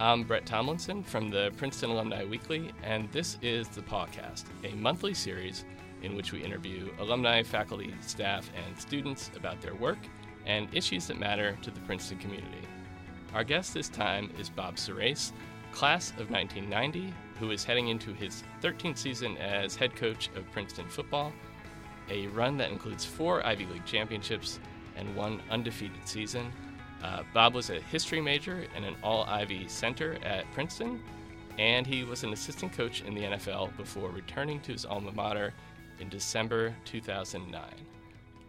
I'm Brett Tomlinson from the Princeton Alumni Weekly, and this is the PAWcast, a monthly series in which we interview alumni, faculty, staff, and students about their work and issues that matter to the Princeton community. Our guest this time is Bob Surace, class of 1990, who is heading into his 13th season as head coach of Princeton football, a run that includes four Ivy League championships and one undefeated season uh, Bob was a history major and an All Ivy center at Princeton, and he was an assistant coach in the NFL before returning to his alma mater in December 2009.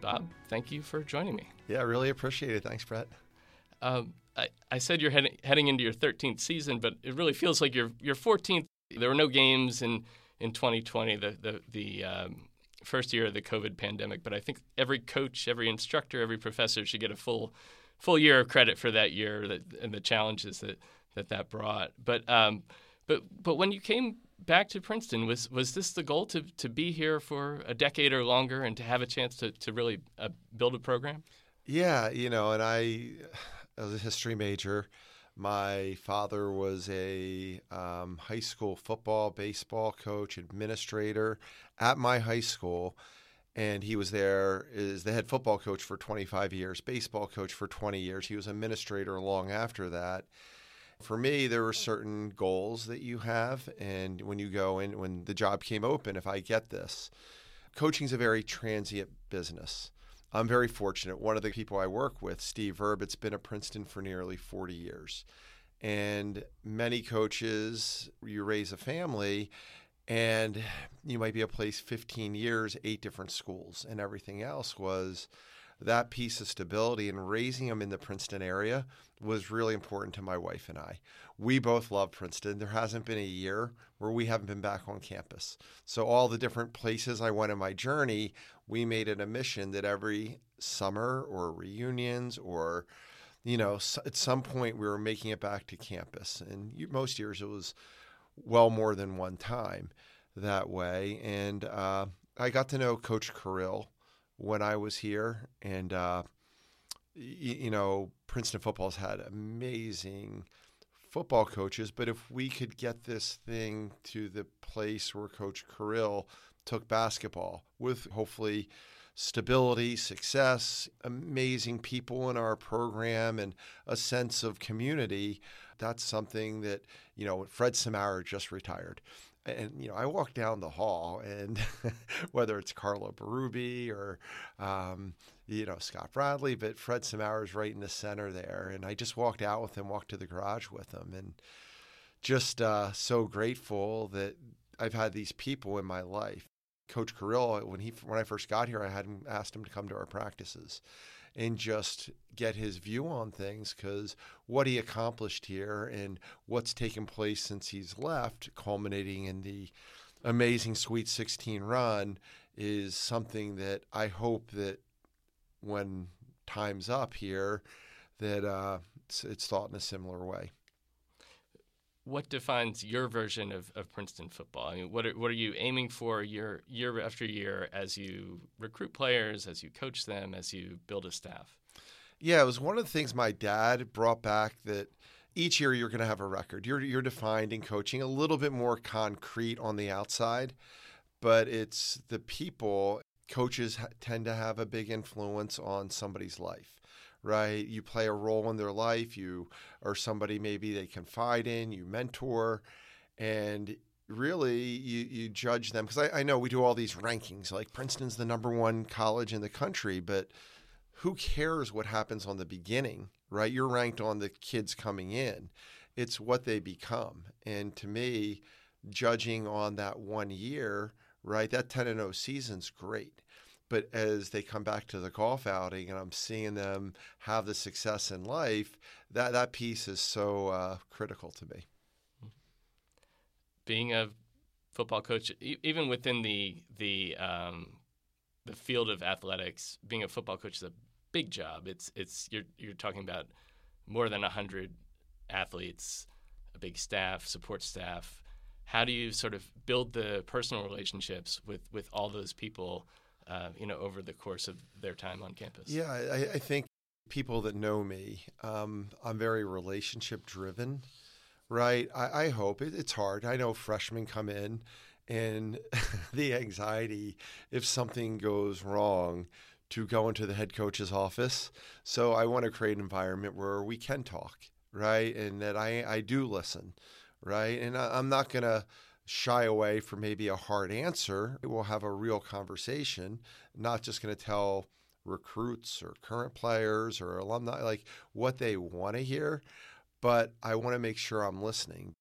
Bob, thank you for joining me. Yeah, I really appreciate it. Thanks, Brett. Um, I, I, said you're heading, heading into your 13th season, but it really feels like your your 14th. There were no games in, in 2020, the the, the um, first year of the COVID pandemic. But I think every coach, every instructor, every professor should get a full full year of credit for that year that, and the challenges that that, that brought. But um, but but when you came back to Princeton, was was this the goal to to be here for a decade or longer and to have a chance to to really uh, build a program? Yeah, you know, and I, was a history major. My father was a um, high school football, baseball coach, administrator at my high school and he was there as the head football coach for 25 years, baseball coach for 20 years. He was administrator long after that. For me, there were certain goals that you have, and when you go in, when the job came open, if I get this, coaching is a very transient business. I'm very fortunate. One of the people I work with, Steve Verb, it's been at Princeton for nearly 40 years. And many coaches, you raise a family, and you might be a place 15 years, eight different schools, and everything else was that piece of stability and raising them in the Princeton area was really important to my wife and I. We both love Princeton. There hasn't been a year where we haven't been back on campus. So, all the different places I went in my journey, we made it a mission that every summer or reunions or you know, at some point we were making it back to campus. And most years it was well more than one time that way. And uh, I got to know Coach Carril when I was here, and uh, y- you know, Princeton football's had amazing football coaches. But if we could get this thing to the place where Coach Carril took basketball with hopefully stability, success, amazing people in our program, and a sense of community. That's something that, you know, Fred Samara just retired. And, you know, I walk down the hall, and whether it's Carla Berube or, um, you know, Scott Bradley, but Fred Samara is right in the center there. And I just walked out with him, walked to the garage with him, and just uh, so grateful that I've had these people in my life Coach Carril, when he when I first got here, I had him asked him to come to our practices and just get his view on things because what he accomplished here and what's taken place since he's left, culminating in the amazing Sweet 16 run, is something that I hope that when time's up here, that uh, it's, it's thought in a similar way what defines your version of, of Princeton football? I mean, what are, what are you aiming for year year after year as you recruit players, as you coach them, as you build a staff? Yeah, it was one of the things my dad brought back that each year you're going to have a record. You're you're defined in coaching a little bit more concrete on the outside, but it's the people. Coaches tend to have a big influence on somebody's life right? You play a role in their life. You are somebody maybe they confide in, you mentor, and really you, you judge them. Because I, I know we do all these rankings, like Princeton's the number one college in the country, but who cares what happens on the beginning, right? You're ranked on the kids coming in. It's what they become. And to me, judging on that one year, right, that 10 and 0 season's great but as they come back to the golf outing and I'm seeing them have the success in life, that that piece is so uh, critical to me. Being a football coach, even within the the um, the field of athletics, being a football coach is a big job. It's it's you're you're talking about more than hundred athletes, a big staff, support staff. How do you sort of build the personal relationships with with all those people? Uh, you know, over the course of their time on campus? Yeah, I, I think people that know me, um, I'm very relationship driven, right? I, I hope it, it's hard. I know freshmen come in and the anxiety if something goes wrong to go into the head coach's office. So I want to create an environment where we can talk, right? And that I, I do listen, right? And I, I'm not going to shy away from maybe a hard answer. We'll have a real conversation, not just going to tell recruits or current players or alumni like what they want to hear, but I want to make sure I'm listening.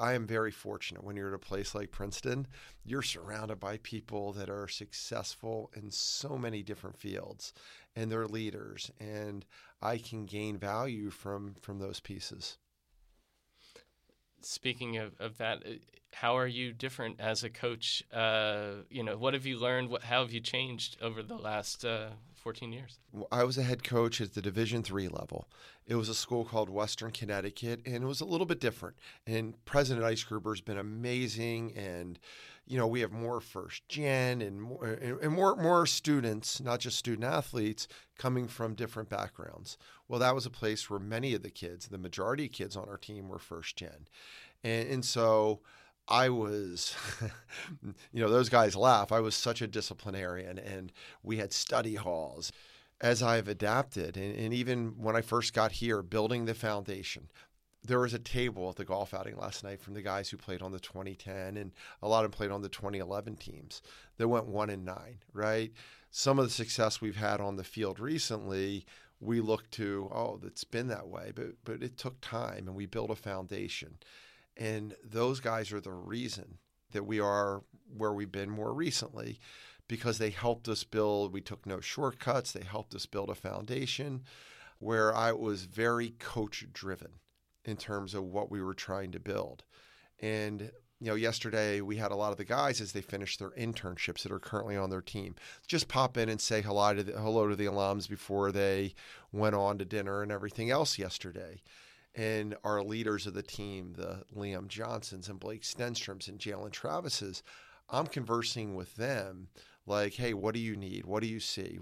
I am very fortunate when you're at a place like Princeton, you're surrounded by people that are successful in so many different fields and they're leaders and I can gain value from from those pieces. Speaking of, of that, uh, how are you different as a coach? Uh, you know, what have you learned? What, how have you changed over the last uh, 14 years? I was a head coach at the Division three level. It was a school called Western Connecticut, and it was a little bit different. And President Eisgruber has been amazing, and you know we have more first gen and more, and more more students, not just student athletes, coming from different backgrounds. Well, that was a place where many of the kids, the majority of kids on our team, were first gen, and, and so. I was, you know, those guys laugh. I was such a disciplinarian, and we had study halls. As I've adapted, and, and even when I first got here, building the foundation, there was a table at the golf outing last night from the guys who played on the 2010 and a lot of them played on the 2011 teams that went one and nine right some of the success we've had on the field recently we look to oh it's been that way but but it took time and we built a foundation and those guys are the reason that we are where we've been more recently because they helped us build, we took no shortcuts. They helped us build a foundation where I was very coach driven in terms of what we were trying to build. And you know, yesterday we had a lot of the guys as they finished their internships that are currently on their team just pop in and say hello to the, hello to the alums before they went on to dinner and everything else yesterday and our leaders of the team, the Liam Johnsons and Blake Stenstroms and Jalen Travises, I'm conversing with them like, hey, what do you need? What do you see?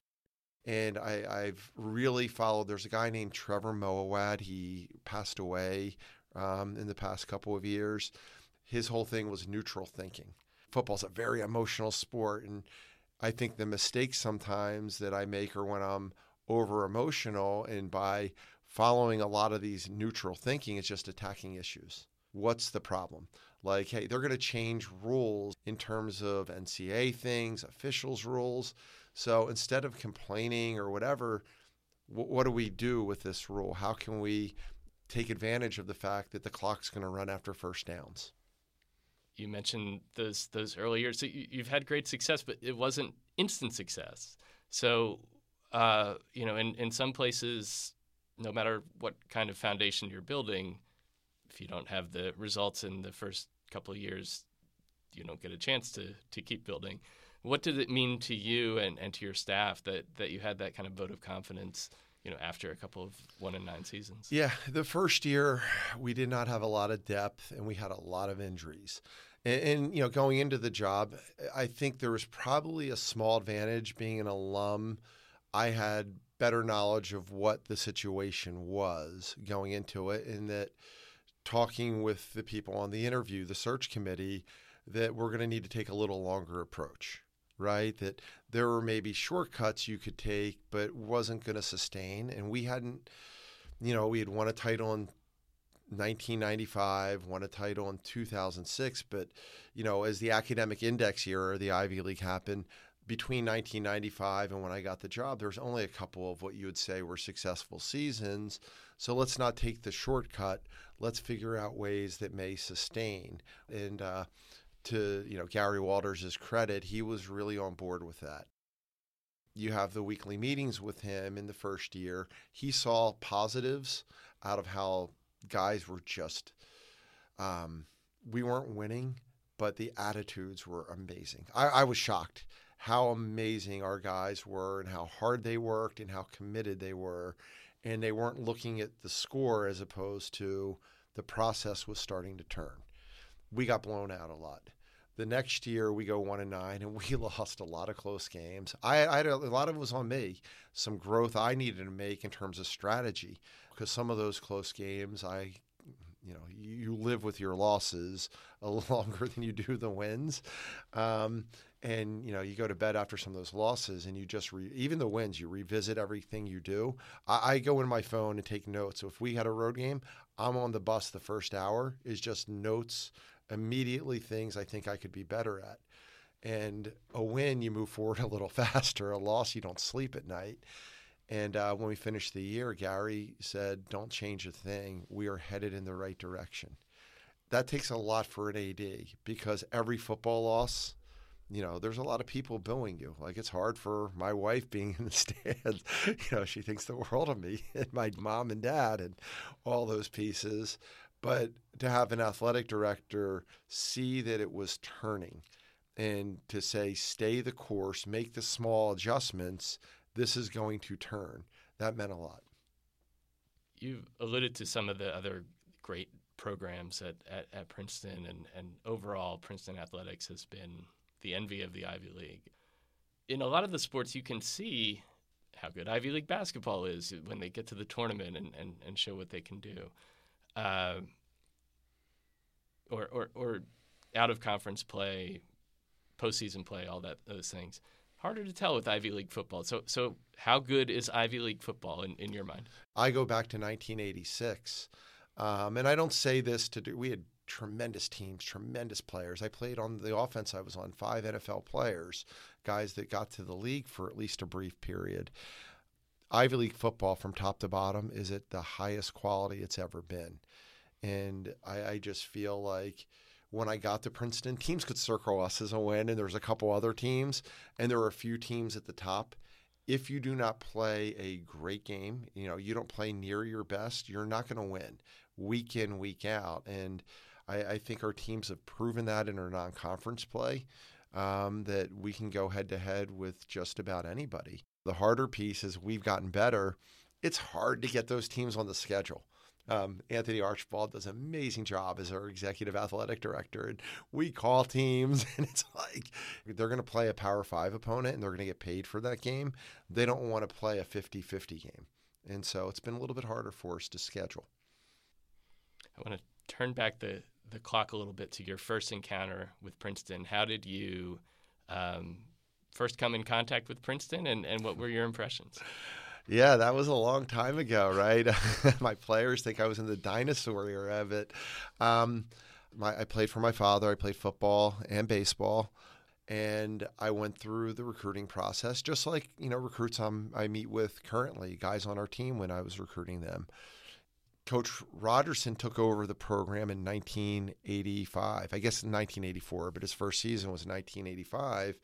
And I, have really followed. There's a guy named Trevor Moawad. He passed away um, in the past couple of years. His whole thing was neutral thinking. Football's a very emotional sport, and I think the mistakes sometimes that I make are when I'm over emotional, and by following a lot of these neutral thinking is just attacking issues. What's the problem? Like, hey, they're going to change rules in terms of NCA things, officials' rules. So instead of complaining or whatever, what do we do with this rule? How can we take advantage of the fact that the clock's going to run after first downs? You mentioned those those early years. So you, have had great success, but it wasn't instant success. So, uh, you know, in, in some places, no matter what kind of foundation you're building, if you don't have the results in the first couple of years, you don't get a chance to to keep building. What did it mean to you and, and to your staff that that you had that kind of vote of confidence? You know, after a couple of one and nine seasons. Yeah, the first year we did not have a lot of depth, and we had a lot of injuries. And, and, you know, going into the job, I think there was probably a small advantage being an alum. I had better knowledge of what the situation was going into it, and that talking with the people on the interview, the search committee, that we're going to need to take a little longer approach, right? That there were maybe shortcuts you could take, but wasn't going to sustain. And we hadn't, you know, we had won a title in 1995, won a title in 2006, but, you know, as the academic index year or the Ivy League happened, between 1995 and when I got the job, there's only a couple of what you would say were successful seasons. So let's not take the shortcut. Let's figure out ways that may sustain. And uh, to you know Gary Walters' credit, he was really on board with that. You have the weekly meetings with him in the first year. He saw positives out of how guys were just. Um, we weren't winning, but the attitudes were amazing. I, I was shocked how amazing our guys were and how hard they worked and how committed they were. And they weren't looking at the score as opposed to the process was starting to turn. We got blown out a lot. The next year we go one and nine, and we lost a lot of close games. I, I had a, a lot of it was on me. Some growth I needed to make in terms of strategy because some of those close games I you know you live with your losses a longer than you do the wins. Um, and you know you go to bed after some of those losses and you just re- even the wins you revisit everything you do. I, I go in my phone and take notes. So if we had a road game i'm on the bus the first hour is just notes immediately things i think i could be better at. And a win you move forward a little faster. A loss you don't sleep at night. And uh, when we finished the year gary said don't change a thing. We are headed in the right direction. That takes a lot for an ad because every football loss you know, there's a lot of people booing you. Like it's hard for my wife being in the stands. you know, she thinks the world of me and my mom and dad and all those pieces. But to have an athletic director see that it was turning and to say, stay the course, make the small adjustments, this is going to turn, that meant a lot. You've alluded to some of the other great programs at, at, at Princeton, and, and overall, Princeton athletics has been the envy of the Ivy League. In a lot of the sports, you can see how good Ivy League basketball is when they get to the tournament and, and, and show what they can do. Uh, or, or, or out of conference play, postseason play, all that those things. Harder to tell with Ivy League football. So, so how good is Ivy League football in, in your mind? I go back to 1986, um, and I don't say this to do. We had tremendous teams, tremendous players. I played on the offense, I was on five NFL players, guys that got to the league for at least a brief period. Ivy League football from top to bottom is at the highest quality it's ever been. And I, I just feel like when I got to Princeton, teams could circle us as a win, and there's a couple other teams, and there were a few teams at the top. If you do not play a great game, you know, you don't play near your best, you're not going to win week in, week out. And I, I think our teams have proven that in our non conference play. Um, that we can go head to head with just about anybody. The harder piece is we've gotten better. It's hard to get those teams on the schedule. Um, Anthony Archibald does an amazing job as our executive athletic director. And we call teams, and it's like they're going to play a Power Five opponent and they're going to get paid for that game. They don't want to play a 50 50 game. And so it's been a little bit harder for us to schedule. I want to turn back the, the clock a little bit to your first encounter with Princeton. How did you um, first come in contact with Princeton, and, and what were your impressions? Yeah, that was a long time ago, right? my players think I was in the dinosaur era of it. Um, my, I played for my father. I played football and baseball, and I went through the recruiting process, just like you know recruits I'm, I meet with currently, guys on our team when I was recruiting them. Coach Rogerson took over the program in 1985. I guess in 1984, but his first season was 1985.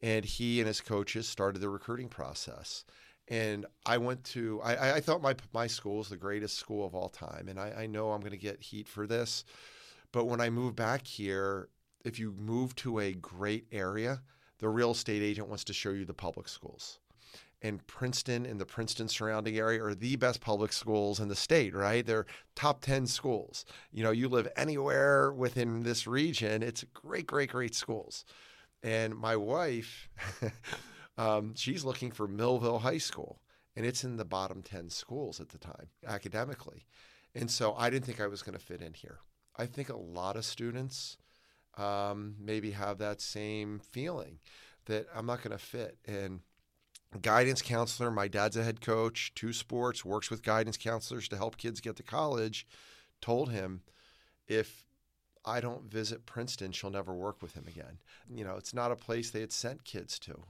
And he and his coaches started the recruiting process. And I went to, I, I thought my, my school was the greatest school of all time. And I, I know I'm going to get heat for this. But when I moved back here, if you move to a great area, the real estate agent wants to show you the public schools and Princeton and the Princeton surrounding area are the best public schools in the state, right? They're top 10 schools. You know, you live anywhere within this region, it's great, great, great schools. And my wife, um, she's looking for Millville High School, and it's in the bottom 10 schools at the time academically. And so I didn't think I was going to fit in here. I think a lot of students um, maybe have that same feeling that I'm not going to fit. And guidance counselor. My dad's a head coach, two sports, works with guidance counselors to help kids get to college. Told him, if I don't visit Princeton, she'll never work with him again. You know, it's not a place they had sent kids to.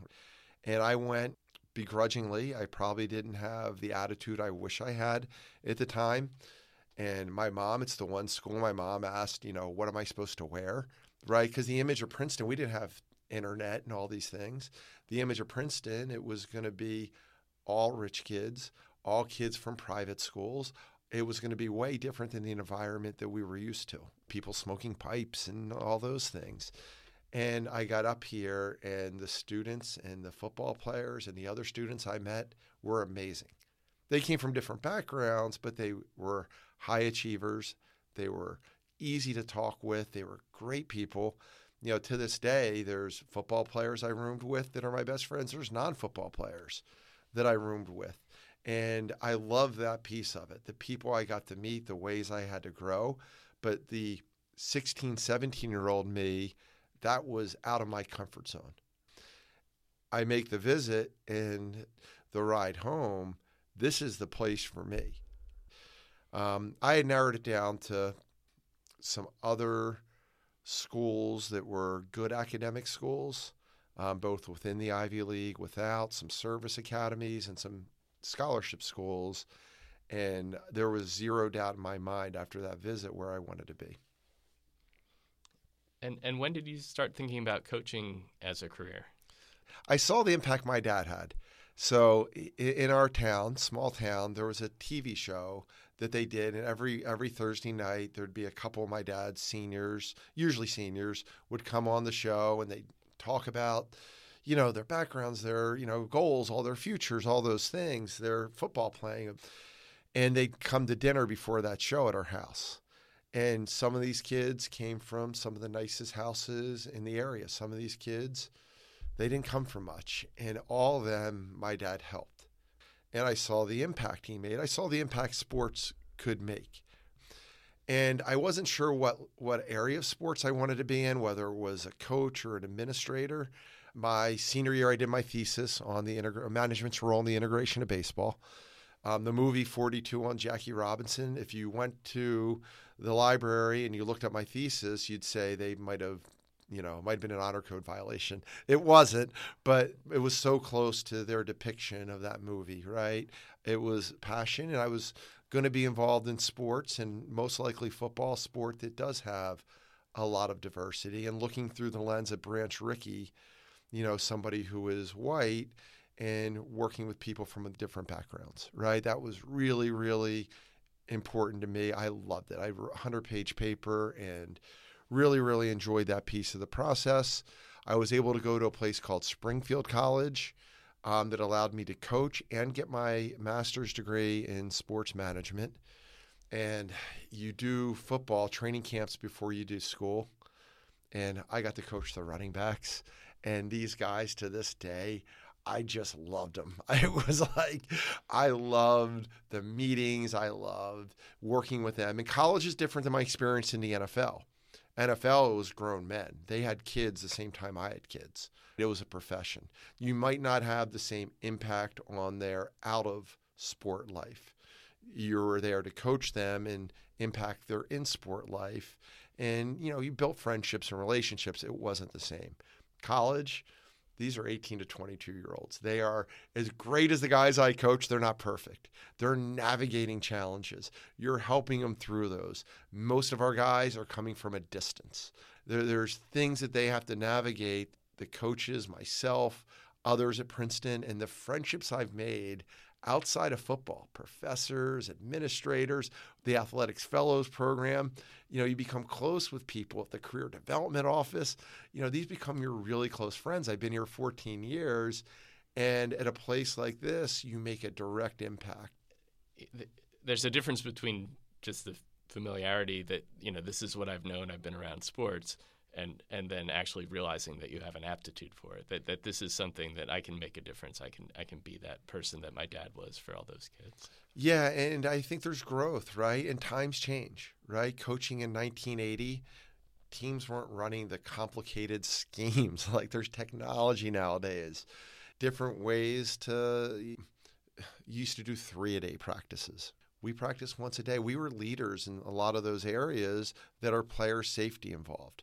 And I went begrudgingly. I probably didn't have the attitude I wish I had at the time. And my mom, it's the one school my mom asked, you know, what am I supposed to wear? Right? Because the image of Princeton, we didn't have internet and all these things. The image of Princeton, it was going to be all rich kids, all kids from private schools. It was going to be way different than the environment that we were used to. People smoking pipes and all those things. And I got up here, and the students and the football players and the other students I met were amazing. They came from different backgrounds, but they were high achievers. They were easy to talk with. They were great people you know, to this day, there's football players I roomed with that are my best friends. There's non football players that I roomed with. And I love that piece of it the people I got to meet, the ways I had to grow. But the 16, 17 year old me, that was out of my comfort zone. I make the visit and the ride home, this is the place for me. Um, I had narrowed it down to some other schools that were good academic schools, um, both within the Ivy League, without some service academies and some scholarship schools. And there was zero doubt in my mind after that visit where I wanted to be. And and when did you start thinking about coaching as a career? I saw the impact my dad had. So in our town, small town, there was a TV show that they did, and every every Thursday night there'd be a couple of my dad's seniors, usually seniors, would come on the show and they'd talk about, you know, their backgrounds, their you know goals, all their futures, all those things, their football playing, and they'd come to dinner before that show at our house. And some of these kids came from some of the nicest houses in the area. Some of these kids they didn't come from much. And all of them, my dad helped. And I saw the impact he made. I saw the impact sports could make. And I wasn't sure what, what area of sports I wanted to be in, whether it was a coach or an administrator. My senior year, I did my thesis on the management's role in the integration of baseball. Um, the movie 42 on Jackie Robinson, if you went to the library and you looked at my thesis, you'd say they might have you know, it might have been an honor code violation. It wasn't, but it was so close to their depiction of that movie, right? It was passion, and I was going to be involved in sports and most likely football, sport that does have a lot of diversity. And looking through the lens of Branch Rickey, you know, somebody who is white and working with people from different backgrounds, right? That was really, really important to me. I loved it. I wrote a 100 page paper and Really, really enjoyed that piece of the process. I was able to go to a place called Springfield College um, that allowed me to coach and get my master's degree in sports management. And you do football training camps before you do school. And I got to coach the running backs. And these guys to this day, I just loved them. It was like I loved the meetings. I loved working with them. And college is different than my experience in the NFL. NFL, was grown men. They had kids the same time I had kids. It was a profession. You might not have the same impact on their out of sport life. You were there to coach them and impact their in sport life. And, you know, you built friendships and relationships. It wasn't the same. College, these are 18 to 22 year olds. They are as great as the guys I coach. They're not perfect. They're navigating challenges. You're helping them through those. Most of our guys are coming from a distance. There, there's things that they have to navigate. The coaches, myself, others at Princeton, and the friendships I've made outside of football, professors, administrators, the athletics fellows program. You know, you become close with people at the career development office. You know, these become your really close friends. I've been here 14 years, and at a place like this, you make a direct impact. There's a difference between just the familiarity that, you know, this is what I've known, I've been around sports and and then actually realizing that you have an aptitude for it that that this is something that I can make a difference. I can I can be that person that my dad was for all those kids. Yeah and I think there's growth right? And times change right? Coaching in 1980 teams weren't running the complicated schemes. Like there's technology nowadays. Different ways to used to do 3 a day practices. We practiced once a day. We were leaders in a lot of those areas that are player safety involved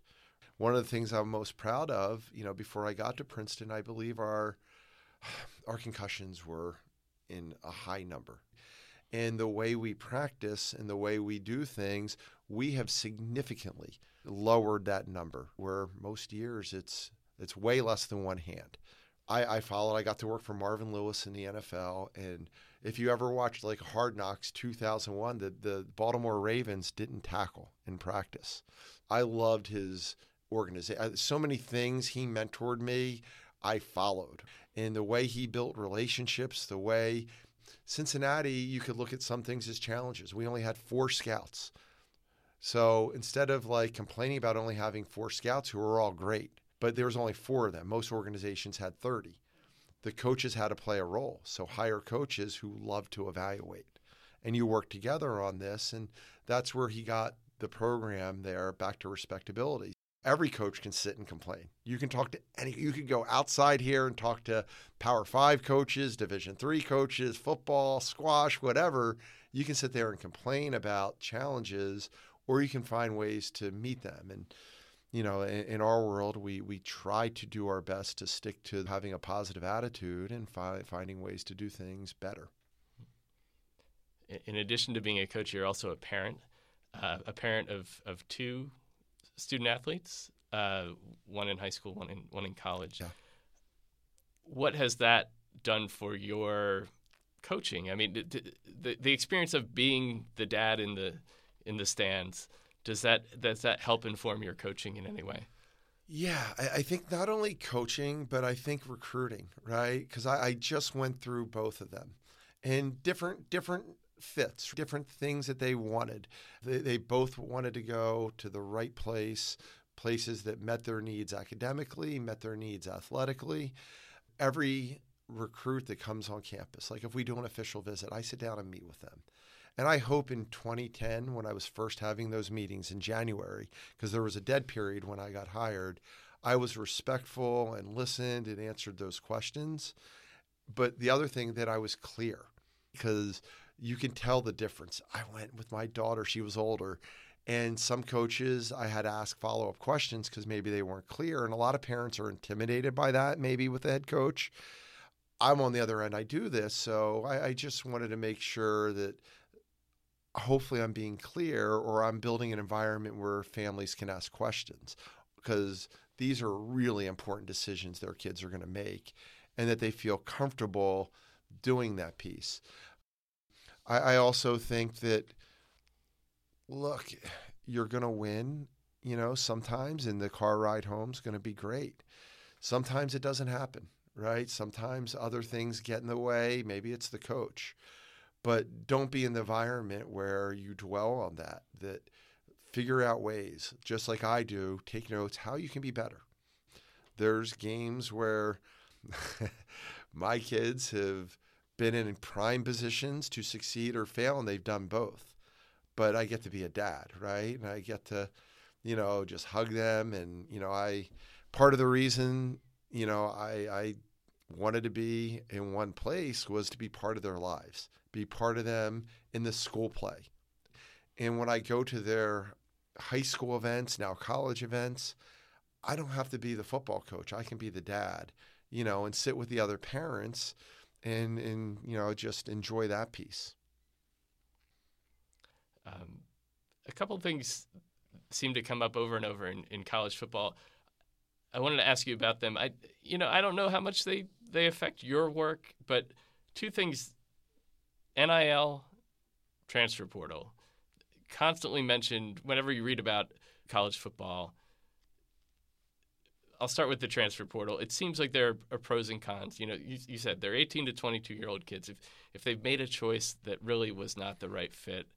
one of the things I'm most proud of, you know, before I got to Princeton, I believe our our concussions were in a high number. And the way we practice and the way we do things, we have significantly lowered that number. Where most years it's it's way less than one hand. I, I followed. I got to work for Marvin Lewis in the NFL, and if you ever watched like Hard Knocks 2001, the the Baltimore Ravens didn't tackle in practice. I loved his organization. Uh, so many things he mentored me, I followed. And the way he built relationships, the way Cincinnati, you could look at some things as challenges. We only had four scouts. So instead of like complaining about only having four scouts who were all great, but there was only four of them, most organizations had 30. the coaches had to play a role. So hire coaches who love to evaluate. And you work together on this. And that's where he got the program there back to respectability. Every coach can sit and complain. You can talk to any you can go outside here and talk to Power 5 coaches, Division 3 coaches, football, squash, whatever. You can sit there and complain about challenges or you can find ways to meet them and you know, in, in, our world, we we try to do our best to stick to having a positive attitude and fi- finding ways to do things better. In addition to being a coach, you're also a parent, uh, a parent of of two student athletes, uh, one in high school, one in one in college. Yeah. What has that done for your coaching? I mean, the, the, the experience of being the dad in the in the stands does that does that help inform your coaching in any way? Yeah, I, I think not only coaching, but I think recruiting, right? Because I, I just went through both of them, and different different fits, different things that they wanted. They, they both wanted to go to the right place, places that met their needs academically, met their needs athletically. Every recruit that comes on campus, like if we do an official visit, I sit down and meet with them. And I hope in 2010, when I was first having those meetings in January, because there was a dead period when I got hired, I was respectful and listened and answered those questions. But the other thing that I was clear, because you can tell the difference. I went with my daughter, she was older. And some coaches, I had to ask follow up questions because maybe they weren't clear. And a lot of parents are intimidated by that, maybe with the head coach. I'm on the other end, I do this. So I, I just wanted to make sure that hopefully I'm being clear or I'm building an environment where families can ask questions because these are really important decisions their kids are going to make and that they feel comfortable doing that piece. I, I also think that, look, you're going to win, you know, sometimes, and the car ride home is going to be great. Sometimes it doesn't happen, right? Sometimes other things get in the way. Maybe it's the coach but don't be in the environment where you dwell on that that figure out ways just like i do take notes how you can be better there's games where my kids have been in prime positions to succeed or fail and they've done both but i get to be a dad right and i get to you know just hug them and you know i part of the reason you know i i wanted to be in one place was to be part of their lives be part of them in the school play. And when I go to their high school events, now college events, I don't have to be the football coach. I can be the dad, you know, and sit with the other parents and and you know just enjoy that piece. Um, a couple things seem to come up over and over in, in college football. I wanted to ask you about them. I you know I don't know how much they they affect your work, but two things NIL, transfer portal, constantly mentioned whenever you read about college football. I'll start with the transfer portal. It seems like there are pros and cons. You know, you, you said they're 18 to 22 year old kids. If if they've made a choice that really was not the right fit,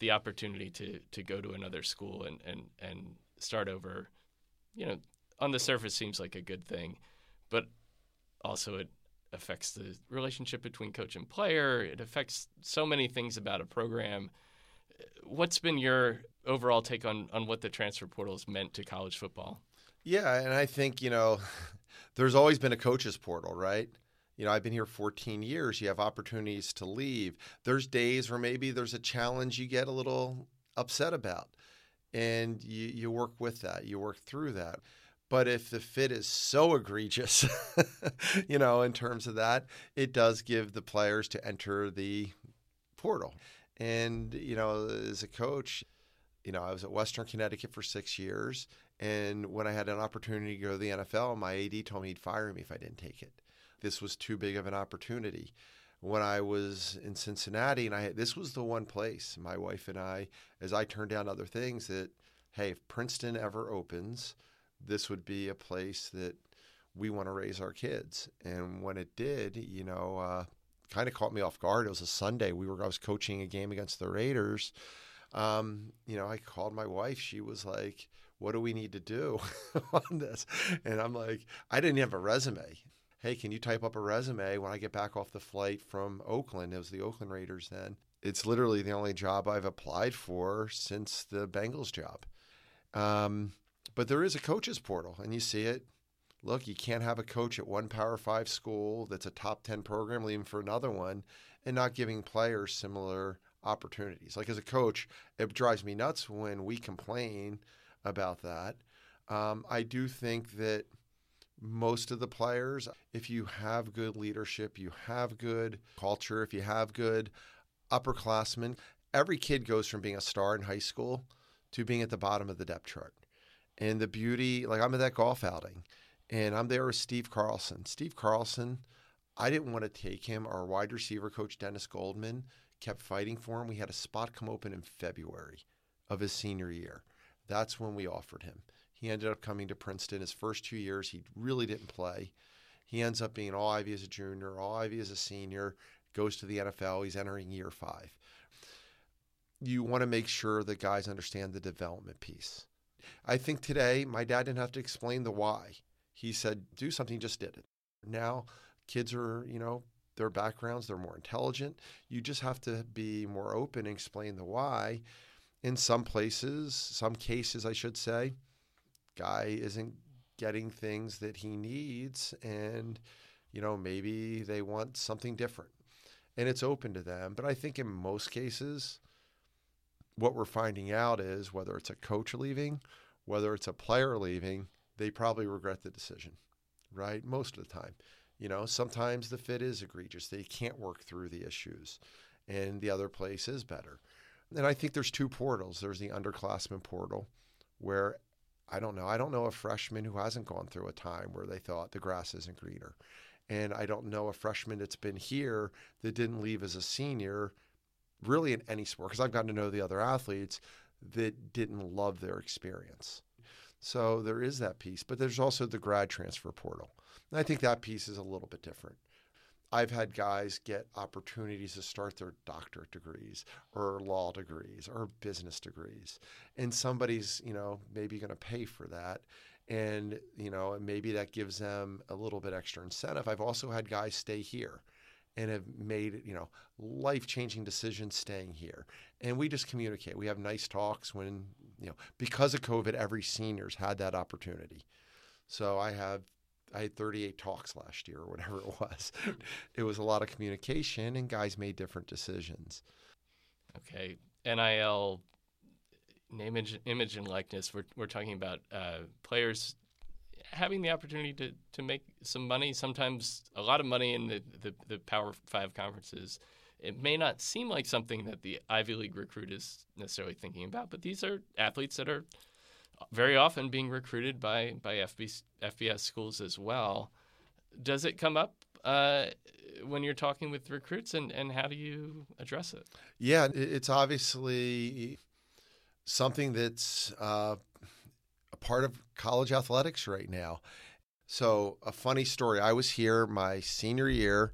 the opportunity to to go to another school and and and start over, you know, on the surface seems like a good thing, but also it affects the relationship between coach and player. It affects so many things about a program. What's been your overall take on, on what the transfer portal has meant to college football? Yeah, and I think, you know, there's always been a coaches portal, right? You know, I've been here 14 years. You have opportunities to leave. There's days where maybe there's a challenge you get a little upset about, and you, you work with that, you work through that. But if the fit is so egregious, you know, in terms of that, it does give the players to enter the portal. And, you know, as a coach, you know, I was at Western Connecticut for six years. And when I had an opportunity to go to the NFL, my AD told me he'd fire me if I didn't take it. This was too big of an opportunity. When I was in Cincinnati, and I had, this was the one place my wife and I, as I turned down other things, that hey, if Princeton ever opens, this would be a place that we want to raise our kids. And when it did, you know, uh, kind of caught me off guard. It was a Sunday. We were I was coaching a game against the Raiders. Um, you know, I called my wife. She was like, "What do we need to do on this?" And I'm like, "I didn't have a resume." hey, can you type up a resume when I get back off the flight from Oakland? It was the Oakland Raiders then. It's literally the only job I've applied for since the Bengals job. Um, but there is a coaches portal, and you see it. Look, you can't have a coach at one Power Five school that's a top 10 program leaving for another one and not giving players similar opportunities. Like as a coach, it drives me nuts when we complain about that. Um, I do think that most of the players, if you have good leadership, you have good culture, if you have good upperclassmen, every kid goes from being a star in high school to being at the bottom of the depth chart. And the beauty, like I'm at that golf outing and I'm there with Steve Carlson. Steve Carlson, I didn't want to take him. Our wide receiver coach, Dennis Goldman, kept fighting for him. We had a spot come open in February of his senior year. That's when we offered him. He ended up coming to Princeton. His first two years, he really didn't play. He ends up being all Ivy as a junior, all Ivy as a senior, goes to the NFL. He's entering year five. You want to make sure that guys understand the development piece. I think today my dad didn't have to explain the why. He said, do something, just did it. Now kids are, you know, their backgrounds, they're more intelligent. You just have to be more open and explain the why. In some places, some cases, I should say, guy isn't getting things that he needs and you know maybe they want something different. And it's open to them. But i think in most cases what we're finding out is whether it's a coach leaving whether it's a player leaving they probably regret the decision right? Most of the time. You know sometimes the fit is egregious. They can't work through the issues. And the other place is better and i think there's two portals there's the underclassmen portal where I don't know. I don't know a freshman who hasn't gone through a time where they thought the grass isn't greener. And I don't know a freshman that's been here that didn't leave as a senior, really in any sport, because I've gotten to know the other athletes that didn't love their experience. So there is that piece, but there's also the grad transfer portal. And I think that piece is a little bit different. I've had guys get opportunities to start their doctorate degrees or law degrees or business degrees. And somebody's, you know, maybe going to pay for that. And, you know, maybe that gives them a little bit extra incentive. I've also had guys stay here and have made, you know, life changing decisions staying here. And we just communicate. We have nice talks when, you know, because of COVID, every senior's had that opportunity. So I have I had 38 talks last year or whatever it was. it was a lot of communication, and guys made different decisions. Okay, NIL name, image, image and likeness. We're we're talking about uh, players having the opportunity to to make some money. Sometimes a lot of money in the, the, the Power Five conferences. It may not seem like something that the Ivy League recruit is necessarily thinking about, but these are athletes that are very often being recruited by by FB, FBS schools as well. Does it come up uh, when you're talking with recruits, and, and how do you address it? Yeah, it's obviously something that's uh, a part of college athletics right now. So, a funny story I was here my senior year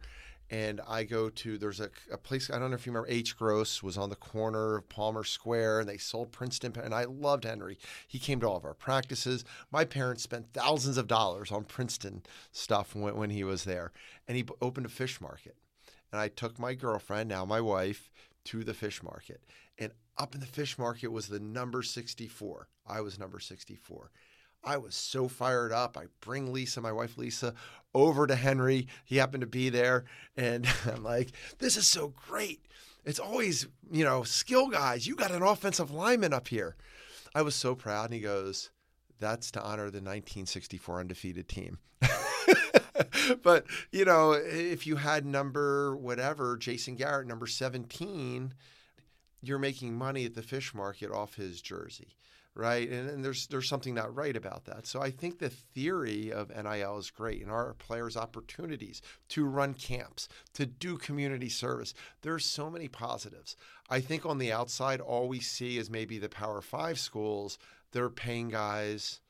and I go to there's a, a, place I don't know if you remember H Gross was on the corner of Palmer Square and they sold Princeton and I loved Henry. He came to all of our practices. My parents spent thousands of dollars on Princeton stuff when, when he was there, and he opened a fish market. And I took my girlfriend, now my wife, to the fish market. And up in the fish market was the number 64. I was number 64. I was so fired up. I bring Lisa, my wife Lisa, over to Henry. He happened to be there. And I'm like, this is so great. It's always, you know, skill guys. You got an offensive lineman up here. I was so proud. And he goes, that's to honor the 1964 undefeated team. but, you know, if you had number whatever, Jason Garrett, number 17, you're making money at the fish market off his jersey right? And, and, there's there's something not right about that. So I think the theory of NIL is great, and our players' opportunities to run camps, to do community service. There's so many positives. I think on the outside, all we see is maybe the Power Five schools. They're paying guys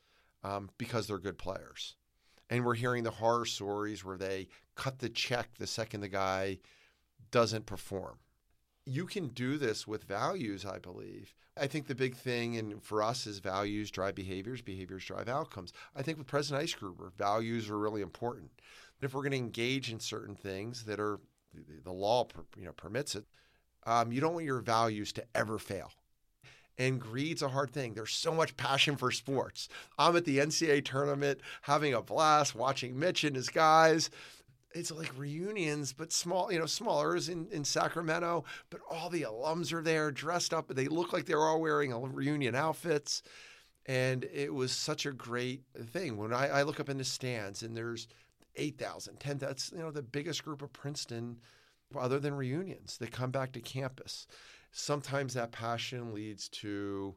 um, because they're good players, and we're hearing the horror stories where they cut the check the second the guy doesn't perform. you can do this with values, I believe. I think the big thing and for us is values drive behaviors, behaviors drive outcomes. I think with President Ice Eisgruber, values are really important. But if we're going to engage in certain things that are the law you know permits it, um, you don't want your values to ever fail. And greed's a hard thing. There's so much passion for sports. I'm at the NCAA tournament having a blast watching Mitch and his guys it's like reunions, but small, you know, smaller is in, in Sacramento, but all the alums are there dressed up. But They look like they're all wearing a reunion outfits. And it was such a great thing. When I, I look up in the stands and there's 8,000, 10,000, that's, you know, the biggest group of Princeton other than reunions that come back to campus. Sometimes that passion leads to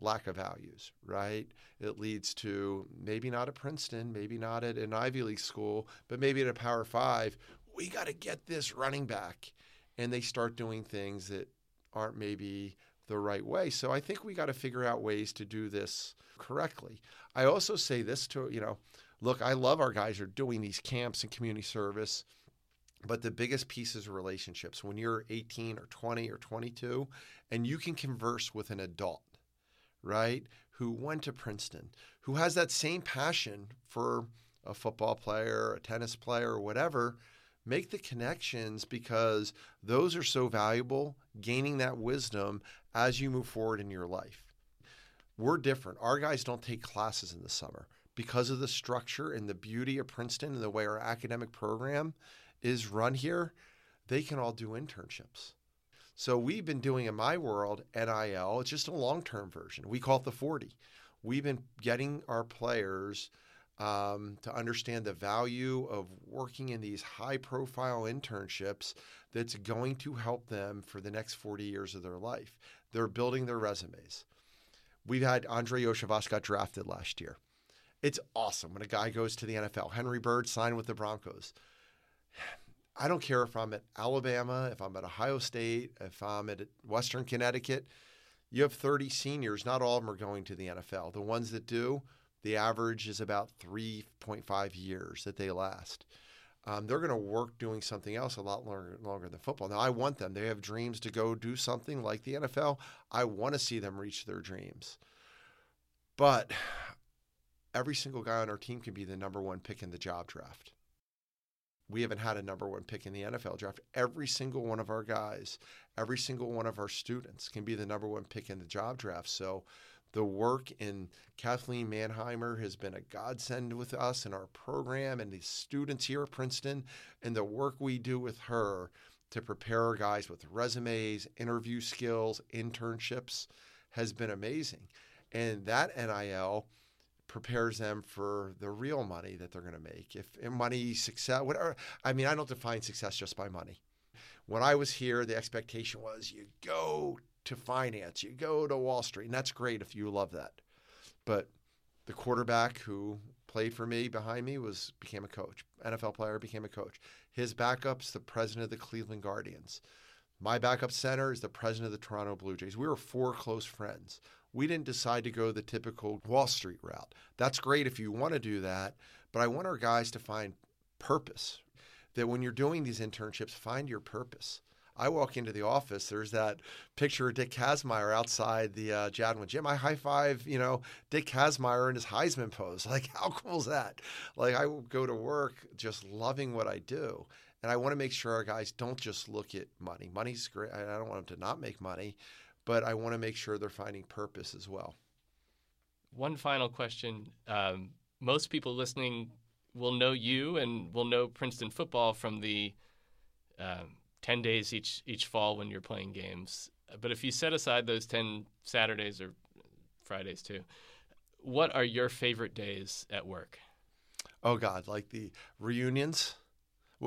lack of values, right? It leads to maybe not at Princeton, maybe not at an Ivy League school, but maybe at a Power Five. We got to get this running back. And they start doing things that aren't maybe the right way. So I think we got to figure out ways to do this correctly. I also say this to, you know, look, I love our guys are doing these camps and community service. But the biggest piece is relationships. When you're 18 or 20 or 22 and you can converse with an adult right, who went to Princeton, who has that same passion for a football player, a tennis player, or whatever, make the connections because those are so valuable, gaining that wisdom as you move forward in your life. We're different. Our guys don't take classes in the summer because of the structure and the beauty of Princeton and the way our academic program is run here. They can all do internships. So we've been doing in my world NIL. It's just a long term version. We call it the 40. We've been getting our players um, to understand the value of working in these high profile internships that's going to help them for the next 40 years of their life. They're building their resumes. We've had Andrei Iosivas got drafted last year. It's awesome when a guy goes to the NFL. Henry Byrd signed with the Broncos. I don't care if I'm at Alabama, if I'm at Ohio State, if I'm at Western Connecticut. You have 30 seniors. Not all of them are going to the NFL. The ones that do, the average is about 3.5 years that they last. Um, they're going to work doing something else a lot longer, longer than football. Now, I want them. They have dreams to go do something like the NFL. I want to see them reach their dreams. But every single guy on our team can be the number one pick in the job draft we haven't had a number one pick in the NFL draft. Every single one of our guys, every single one of our students can be the number one pick in the job draft. So the work in Kathleen Mannheimer has been a godsend with us and our program and the students here at Princeton and the work we do with her to prepare our guys with resumes, interview skills, internships has been amazing. And that NIL prepares them for the real money that they're going to make. If money, success, whatever. I mean, I don't define success just by money. When I was here, the expectation was you go to finance, you go to Wall Street, and that's great if you love that. But the quarterback who played for me behind me was became a coach. NFL player became a coach. His backup's the president of the Cleveland Guardians. My backup center is the president of the Toronto Blue Jays. We were four close friends we didn't decide to go the typical Wall Street route. That's great if you want to do that, but I want our guys to find purpose. That when you're doing these internships, find your purpose. I walk into the office. There's that picture of Dick Kazmaier outside the uh, Jadwin gym. I high five, you know, Dick Kazmaier in his Heisman pose. Like, how cool is that? Like, I go to work just loving what I do, and I want to make sure our guys don't just look at money. Money's great. I don't want them to not make money, but I want to make sure they're finding purpose as well. One final question. Um, most people listening will know you and will know Princeton football from the um, 10 days each, each fall when you're playing games. But if you set aside those 10 Saturdays or Fridays too, what are your favorite days at work? Oh, God, like the reunions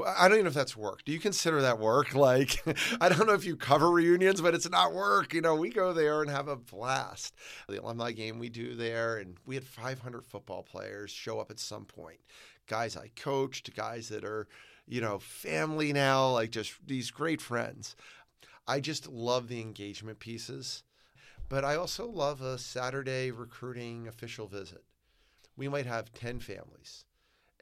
I don't even know if that's work. Do you consider that work? Like, I don't know if you cover reunions, but it's not work. You know, we go there and have a blast. The alumni game we do there, and we had 500 football players show up at some point. Guys I coached, guys that are, you know, family now, like just these great friends. I just love the engagement pieces, but I also love a Saturday recruiting official visit. We might have 10 families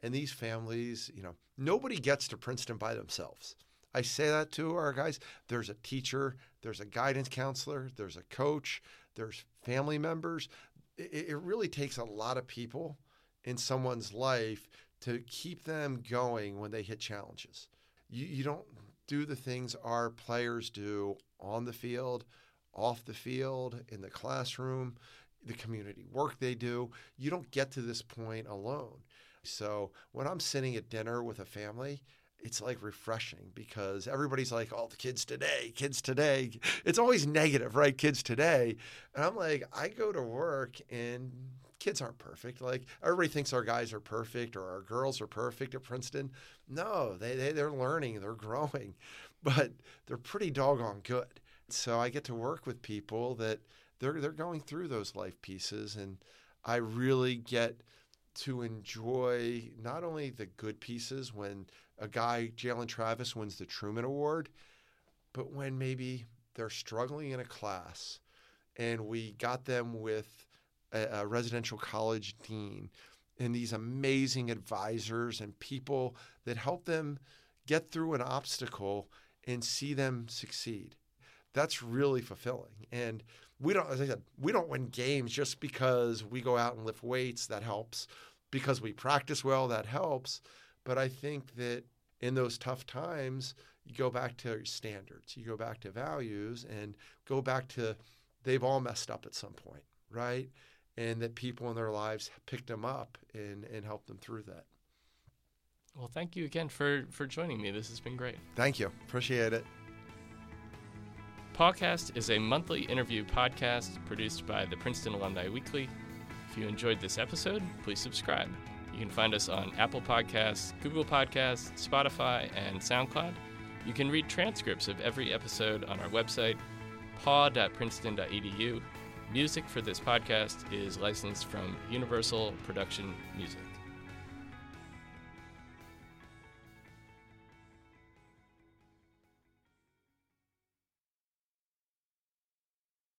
and these families, you know, nobody gets to Princeton by themselves. I say that to our guys. There's a teacher, there's a guidance counselor, there's a coach, there's family members. It, it really takes a lot of people in someone's life to keep them going when they hit challenges. You, you don't do the things our players do on the field, off the field, in the classroom, the community work they do. You don't get to this point alone. So when I'm sitting at dinner with a family, it's like refreshing because everybody's like, oh, the kids today, kids today. It's always negative, right? Kids today. And I'm like, I go to work and kids aren't perfect. Like everybody thinks our guys are perfect or our girls are perfect at Princeton. No, they, they they're learning, they're growing, but they're pretty doggone good. So I get to work with people that they're they're going through those life pieces, and I really get to enjoy not only the good pieces when a guy Jalen Travis wins the Truman Award, but when maybe they're struggling in a class, and we got them with a, a residential college dean and these amazing advisors and people that help them get through an obstacle and see them succeed. That's really fulfilling. And we don't, as I said, we don't win games just because we go out and lift weights. That helps. Because we practice well, that helps. But I think that in those tough times, you go back to standards, you go back to values, and go back to they've all messed up at some point, right? and that people in their lives picked them up and, and helped them through that. Well, thank you again for, for joining me. This has been great. Thank you. Appreciate it. PAWcast is a monthly interview podcast produced by the Princeton Alumni Weekly. If you enjoyed this episode, please subscribe. You can find us on Apple Podcasts, Google Podcasts, Spotify, and SoundCloud. You can read transcripts of every episode on our website, paw.princeton.edu Music for this podcast is licensed from Universal Production Music.